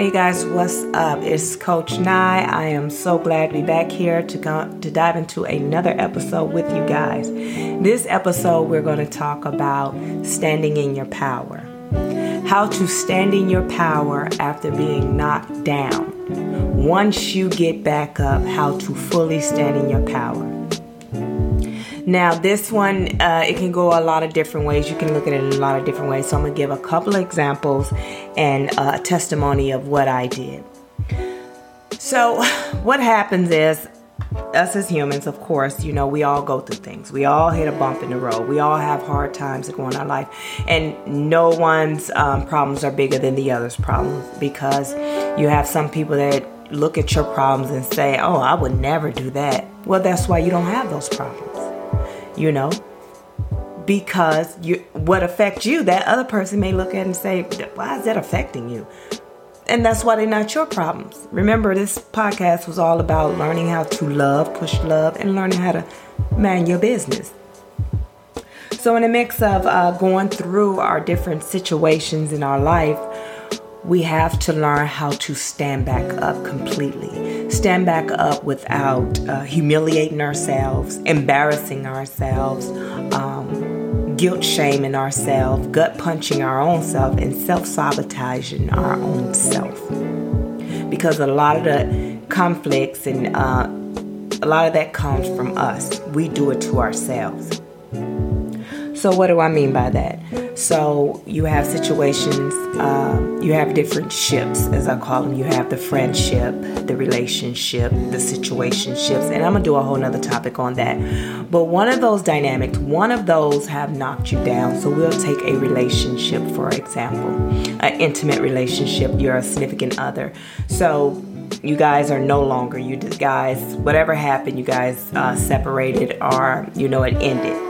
Hey guys, what's up? It's Coach Nye. I am so glad to be back here to go, to dive into another episode with you guys. This episode, we're going to talk about standing in your power. How to stand in your power after being knocked down. Once you get back up, how to fully stand in your power. Now, this one, uh, it can go a lot of different ways. You can look at it in a lot of different ways. So, I'm going to give a couple of examples and a testimony of what I did. So, what happens is, us as humans, of course, you know, we all go through things. We all hit a bump in the road. We all have hard times that go in our life. And no one's um, problems are bigger than the other's problems because you have some people that look at your problems and say, oh, I would never do that. Well, that's why you don't have those problems you know because you what affects you that other person may look at and say why is that affecting you? And that's why they're not your problems. Remember this podcast was all about learning how to love push love and learning how to man your business. So in a mix of uh, going through our different situations in our life we have to learn how to stand back up completely. Stand back up without uh, humiliating ourselves, embarrassing ourselves, um, guilt shaming ourselves, gut punching our own self, and self sabotaging our own self. Because a lot of the conflicts and uh, a lot of that comes from us. We do it to ourselves. So, what do I mean by that? So, you have situations, uh, you have different ships, as I call them. You have the friendship, the relationship, the situationships, and I'm gonna do a whole nother topic on that. But one of those dynamics, one of those have knocked you down. So, we'll take a relationship, for example, an intimate relationship, you're a significant other. So, you guys are no longer you guys whatever happened you guys uh, separated or you know it ended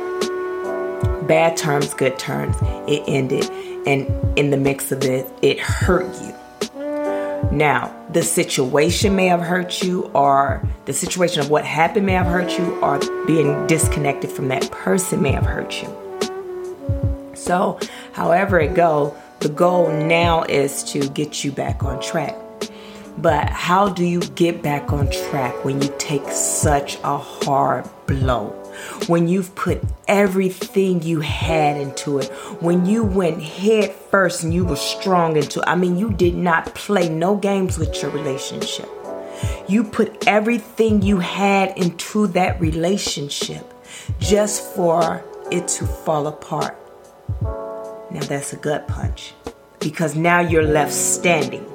bad terms, good terms. It ended. And in the mix of it, it hurt you. Now, the situation may have hurt you, or the situation of what happened may have hurt you, or being disconnected from that person may have hurt you. So, however it go, the goal now is to get you back on track. But how do you get back on track when you take such a hard blow? When you've put everything you had into it, when you went head first and you were strong into it. I mean, you did not play no games with your relationship. You put everything you had into that relationship just for it to fall apart. Now that's a gut punch because now you're left standing.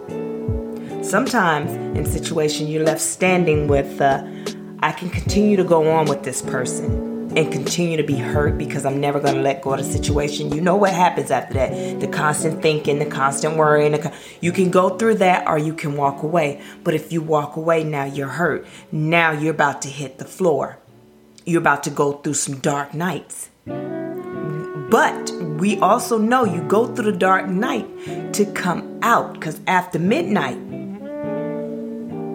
Sometimes in situation you're left standing with uh, I can continue to go on with this person and continue to be hurt because I'm never going to let go of the situation. You know what happens after that? The constant thinking, the constant worrying. The you can go through that or you can walk away. But if you walk away, now you're hurt. Now you're about to hit the floor. You're about to go through some dark nights. But we also know you go through the dark night to come out because after midnight,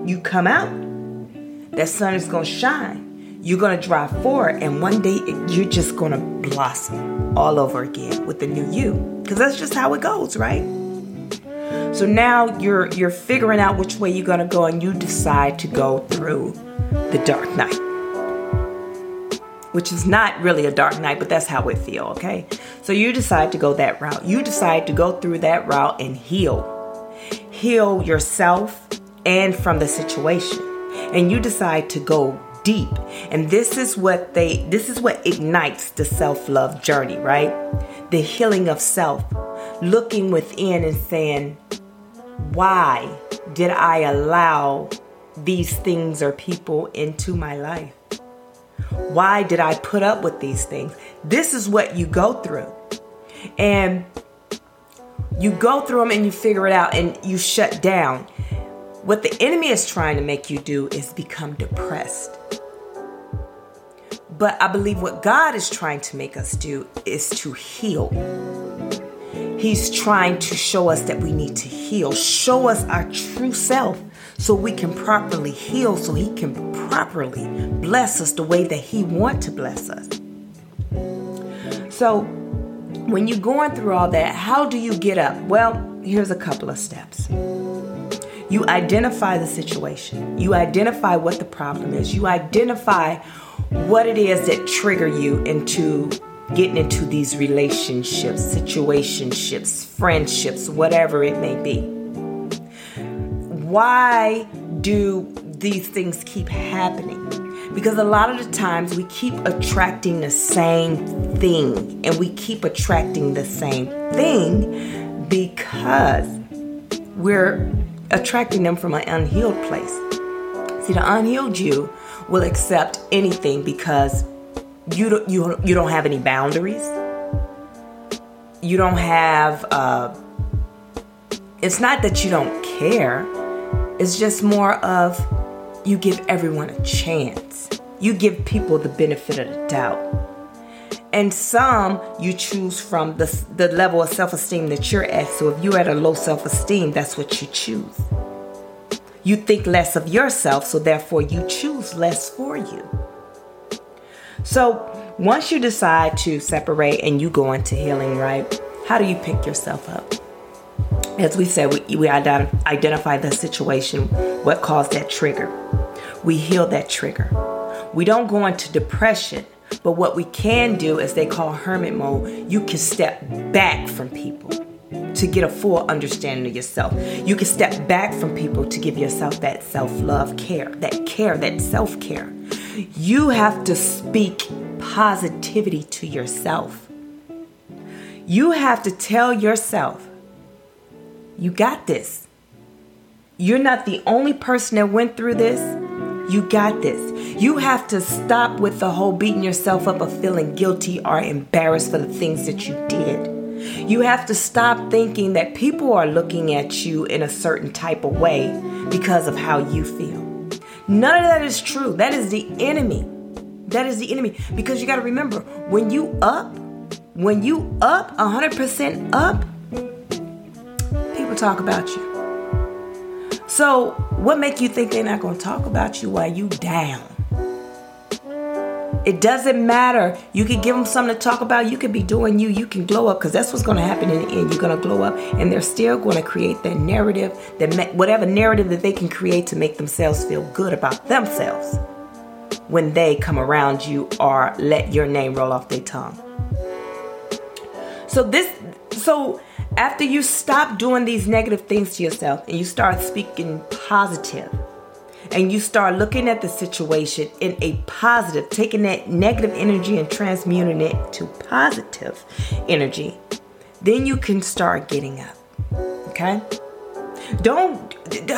you come out that sun is going to shine. You're going to drive forward, and one day you're just going to blossom all over again with the new you. Because that's just how it goes, right? So now you're you're figuring out which way you're to go, and you decide to go through the dark night which is not really a dark night, but that's how it feel, okay? So you decide to go that route. You decide to go through that route and heal. Heal yourself and from the situation and you decide to go deep. And this is what they this is what ignites the self-love journey, right? The healing of self. Looking within and saying, "Why did I allow these things or people into my life? Why did I put up with these things?" This is what you go through. And you go through them and you figure it out and you shut down. What the enemy is trying to make you do is become depressed. But I believe what God is trying to make us do is to heal. He's trying to show us that we need to heal, show us our true self so we can properly heal, so He can properly bless us the way that He wants to bless us. So, when you're going through all that, how do you get up? Well, here's a couple of steps. You identify the situation. You identify what the problem is. You identify what it is that trigger you into getting into these relationships, situationships, friendships, whatever it may be. Why do these things keep happening? Because a lot of the times we keep attracting the same thing, and we keep attracting the same thing because we're attracting them from an unhealed place. See, the unhealed you will accept anything because you don't, you, you don't have any boundaries. You don't have, uh, it's not that you don't care, it's just more of you give everyone a chance. You give people the benefit of the doubt. And some you choose from the, the level of self esteem that you're at. So if you're at a low self esteem, that's what you choose. You think less of yourself, so therefore you choose less for you. So once you decide to separate and you go into healing, right? How do you pick yourself up? As we said, we, we identify the situation, what caused that trigger. We heal that trigger. We don't go into depression, but what we can do, as they call hermit mode, you can step back from people to get a full understanding of yourself. You can step back from people to give yourself that self love care, that care, that self care. You have to speak positivity to yourself. You have to tell yourself, you got this. You're not the only person that went through this. You got this. You have to stop with the whole beating yourself up of feeling guilty or embarrassed for the things that you did. You have to stop thinking that people are looking at you in a certain type of way because of how you feel. None of that is true. That is the enemy. That is the enemy. Because you got to remember, when you up, when you up 100% up, people talk about you. So, what make you think they're not going to talk about you while you down? It doesn't matter. You can give them something to talk about. You could be doing you. You can glow up because that's what's going to happen in the end. You're going to glow up, and they're still going to create that narrative, that whatever narrative that they can create to make themselves feel good about themselves when they come around you or let your name roll off their tongue. So this, so after you stop doing these negative things to yourself and you start speaking positive and you start looking at the situation in a positive, taking that negative energy and transmuting it to positive energy, then you can start getting up. Okay? Don't,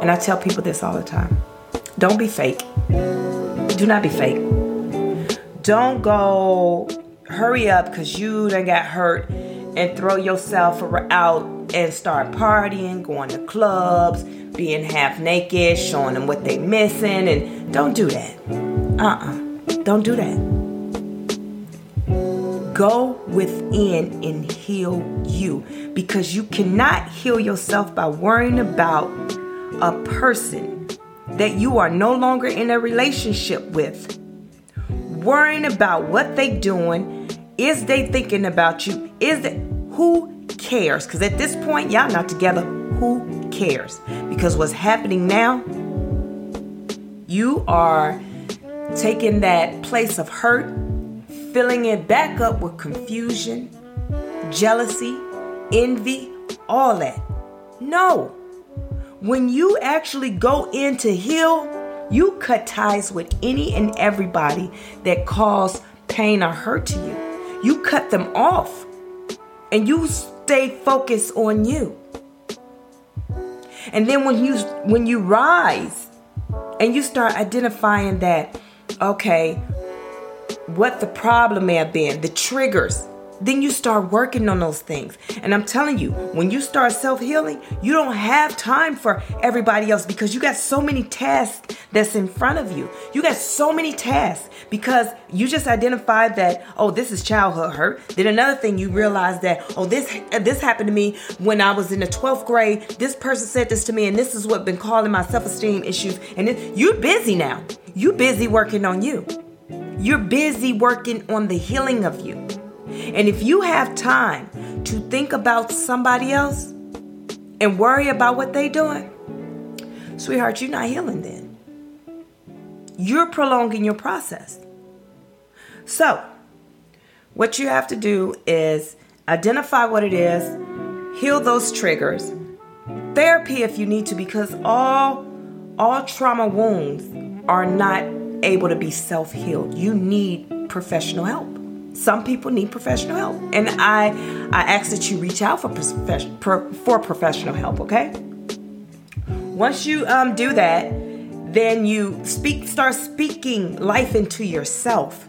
and I tell people this all the time don't be fake. Do not be fake. Don't go hurry up because you done got hurt and throw yourself out and start partying, going to clubs, being half naked, showing them what they missing, and don't do that. Uh-uh. Don't do that. Go within and heal you because you cannot heal yourself by worrying about a person that you are no longer in a relationship with. Worrying about what they doing, is they thinking about you? Is it who cares? Because at this point, y'all not together. Who cares? Because what's happening now, you are taking that place of hurt, filling it back up with confusion, jealousy, envy, all that. No. When you actually go in to heal, you cut ties with any and everybody that cause pain or hurt to you. You cut them off and you stay focused on you. And then when you when you rise and you start identifying that okay, what the problem may have been, the triggers, then you start working on those things. And I'm telling you, when you start self healing, you don't have time for everybody else because you got so many tasks that's in front of you. You got so many tasks because you just identified that, oh, this is childhood hurt. Then another thing you realize that, oh, this this happened to me when I was in the 12th grade. This person said this to me, and this is what been calling my self esteem issues. And it, you're busy now. You're busy working on you. You're busy working on the healing of you. And if you have time to think about somebody else and worry about what they're doing, sweetheart, you're not healing then. You're prolonging your process. So, what you have to do is identify what it is, heal those triggers, therapy if you need to, because all all trauma wounds are not able to be self-healed. You need professional help. Some people need professional help, and I I ask that you reach out for for professional help. Okay. Once you um, do that, then you speak start speaking life into yourself.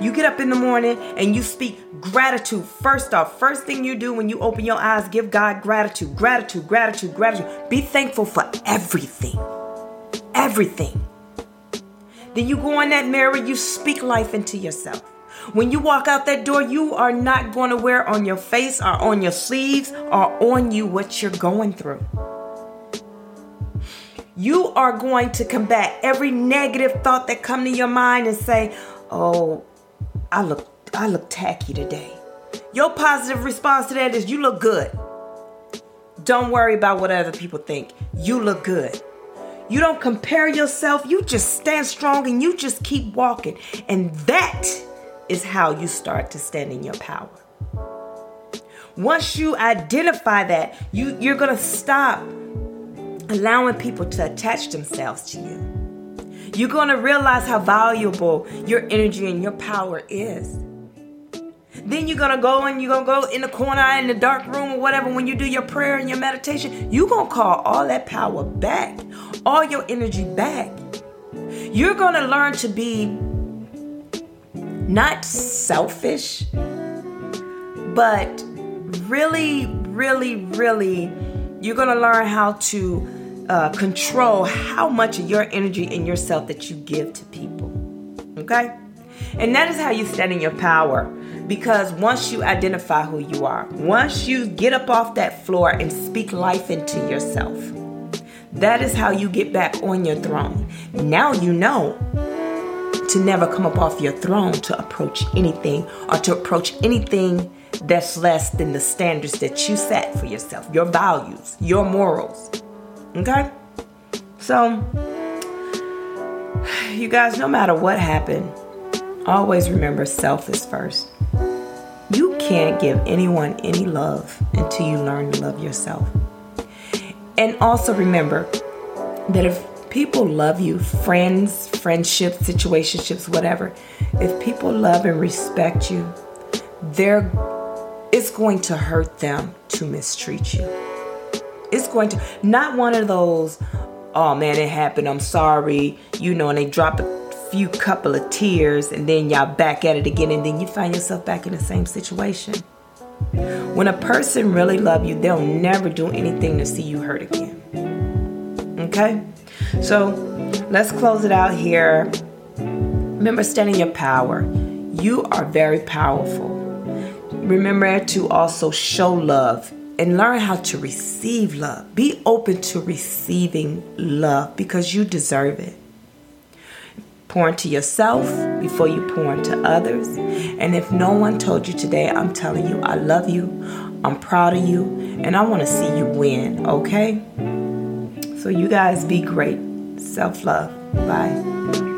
You get up in the morning and you speak gratitude. First off, first thing you do when you open your eyes, give God gratitude, gratitude, gratitude, gratitude. Be thankful for everything. Everything. Then you go in that mirror, you speak life into yourself. When you walk out that door, you are not going to wear on your face or on your sleeves or on you what you're going through. You are going to combat every negative thought that come to your mind and say, "Oh, I look I look tacky today." Your positive response to that is you look good. Don't worry about what other people think. You look good. You don't compare yourself. You just stand strong and you just keep walking. And that is how you start to stand in your power. Once you identify that, you, you're going to stop allowing people to attach themselves to you. You're going to realize how valuable your energy and your power is. Then you're gonna go and you're gonna go in the corner in the dark room or whatever when you do your prayer and your meditation. You're gonna call all that power back, all your energy back. You're gonna learn to be not selfish, but really, really, really, you're gonna learn how to uh, control how much of your energy and yourself that you give to people. Okay? And that is how you stand in your power. Because once you identify who you are, once you get up off that floor and speak life into yourself, that is how you get back on your throne. Now you know to never come up off your throne to approach anything or to approach anything that's less than the standards that you set for yourself, your values, your morals. Okay? So, you guys, no matter what happened, always remember self is first. You can't give anyone any love until you learn to love yourself. And also remember that if people love you, friends, friendships, situationships, whatever, if people love and respect you, they're it's going to hurt them to mistreat you. It's going to not one of those, oh man, it happened, I'm sorry, you know, and they drop a few couple of tears and then y'all back at it again and then you find yourself back in the same situation. When a person really love you, they'll never do anything to see you hurt again. Okay? So, let's close it out here. Remember standing your power. You are very powerful. Remember to also show love and learn how to receive love. Be open to receiving love because you deserve it. Pour into yourself before you pour into others. And if no one told you today, I'm telling you, I love you, I'm proud of you, and I want to see you win, okay? So, you guys be great. Self love. Bye.